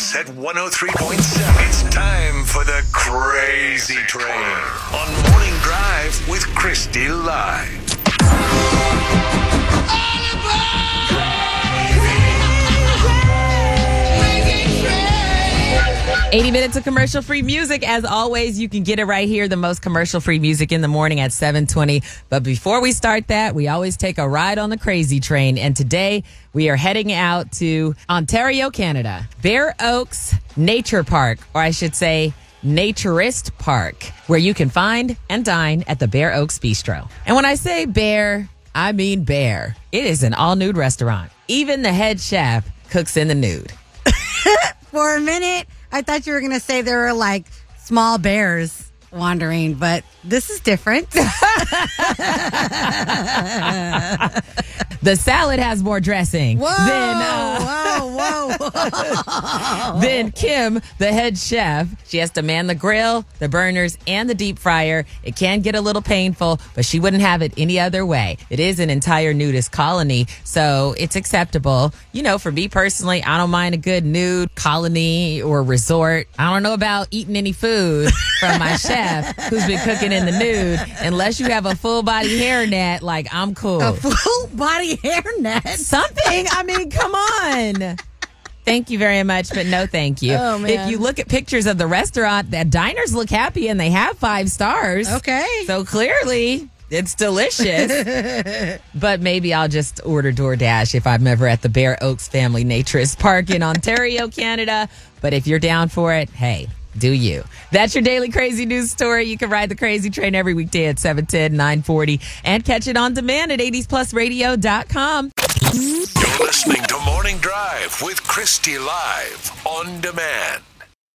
80s Plus at 103.7. It's time for the Crazy Train on Morning Drive with Christie Live. 80 minutes of commercial free music. As always, you can get it right here, the most commercial free music in the morning at 720. But before we start that, we always take a ride on the crazy train. And today we are heading out to Ontario, Canada, Bare Oaks Nature Park, or I should say, Naturist Park, where you can find and dine at the Bare Oaks Bistro. And when I say bare, I mean bare. It is an all nude restaurant. Even the head chef cooks in the nude. For a minute, I thought you were going to say there were like small bears wandering, but this is different. The salad has more dressing Whoa, than uh, whoa, whoa. Then Kim, the head chef, she has to man the grill, the burners, and the deep fryer. It can get a little painful, but she wouldn't have it any other way. It is an entire nudist colony, so it's acceptable. You know, for me personally, I don't mind a good nude colony or resort. I don't know about eating any food from my chef who's been cooking in the nude, unless you have a full body hairnet. Like I'm cool. A full body hairnet. Something. I mean, come on. Thank you very much, but no thank you. Oh. If you look at pictures of the restaurant, the diners look happy and they have five stars. Okay. So clearly it's delicious. but maybe I'll just order DoorDash if I'm ever at the Bare Oaks Family Naturist Park in Ontario, Canada. But if you're down for it, hey, do you. That's your daily crazy news story. You can ride the crazy train every weekday at 710, 940, and catch it on demand at 80splusradio.com. You're listening to Morning Drive with Christie Live on demand.